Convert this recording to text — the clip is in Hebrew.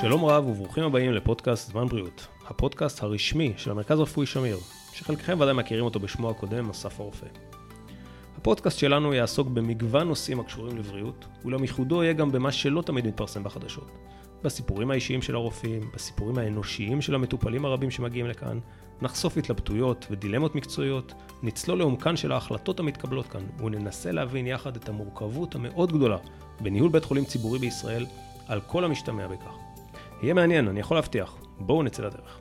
שלום רב וברוכים הבאים לפודקאסט זמן בריאות, הפודקאסט הרשמי של המרכז הרפואי שמיר, שחלקכם ודאי מכירים אותו בשמו הקודם, אסף הרופא. הפודקאסט שלנו יעסוק במגוון נושאים הקשורים לבריאות, אולם ייחודו יהיה גם במה שלא תמיד מתפרסם בחדשות. בסיפורים האישיים של הרופאים, בסיפורים האנושיים של המטופלים הרבים שמגיעים לכאן, נחשוף התלבטויות ודילמות מקצועיות, נצלול לעומקן של ההחלטות המתקבלות כאן, וננסה להבין יחד את המורכבות המאוד גדולה בניהול בית חולים ציבורי בישראל, על כל המשתמע בכך. יהיה מעניין, אני יכול להבטיח. בואו נצא לדרך.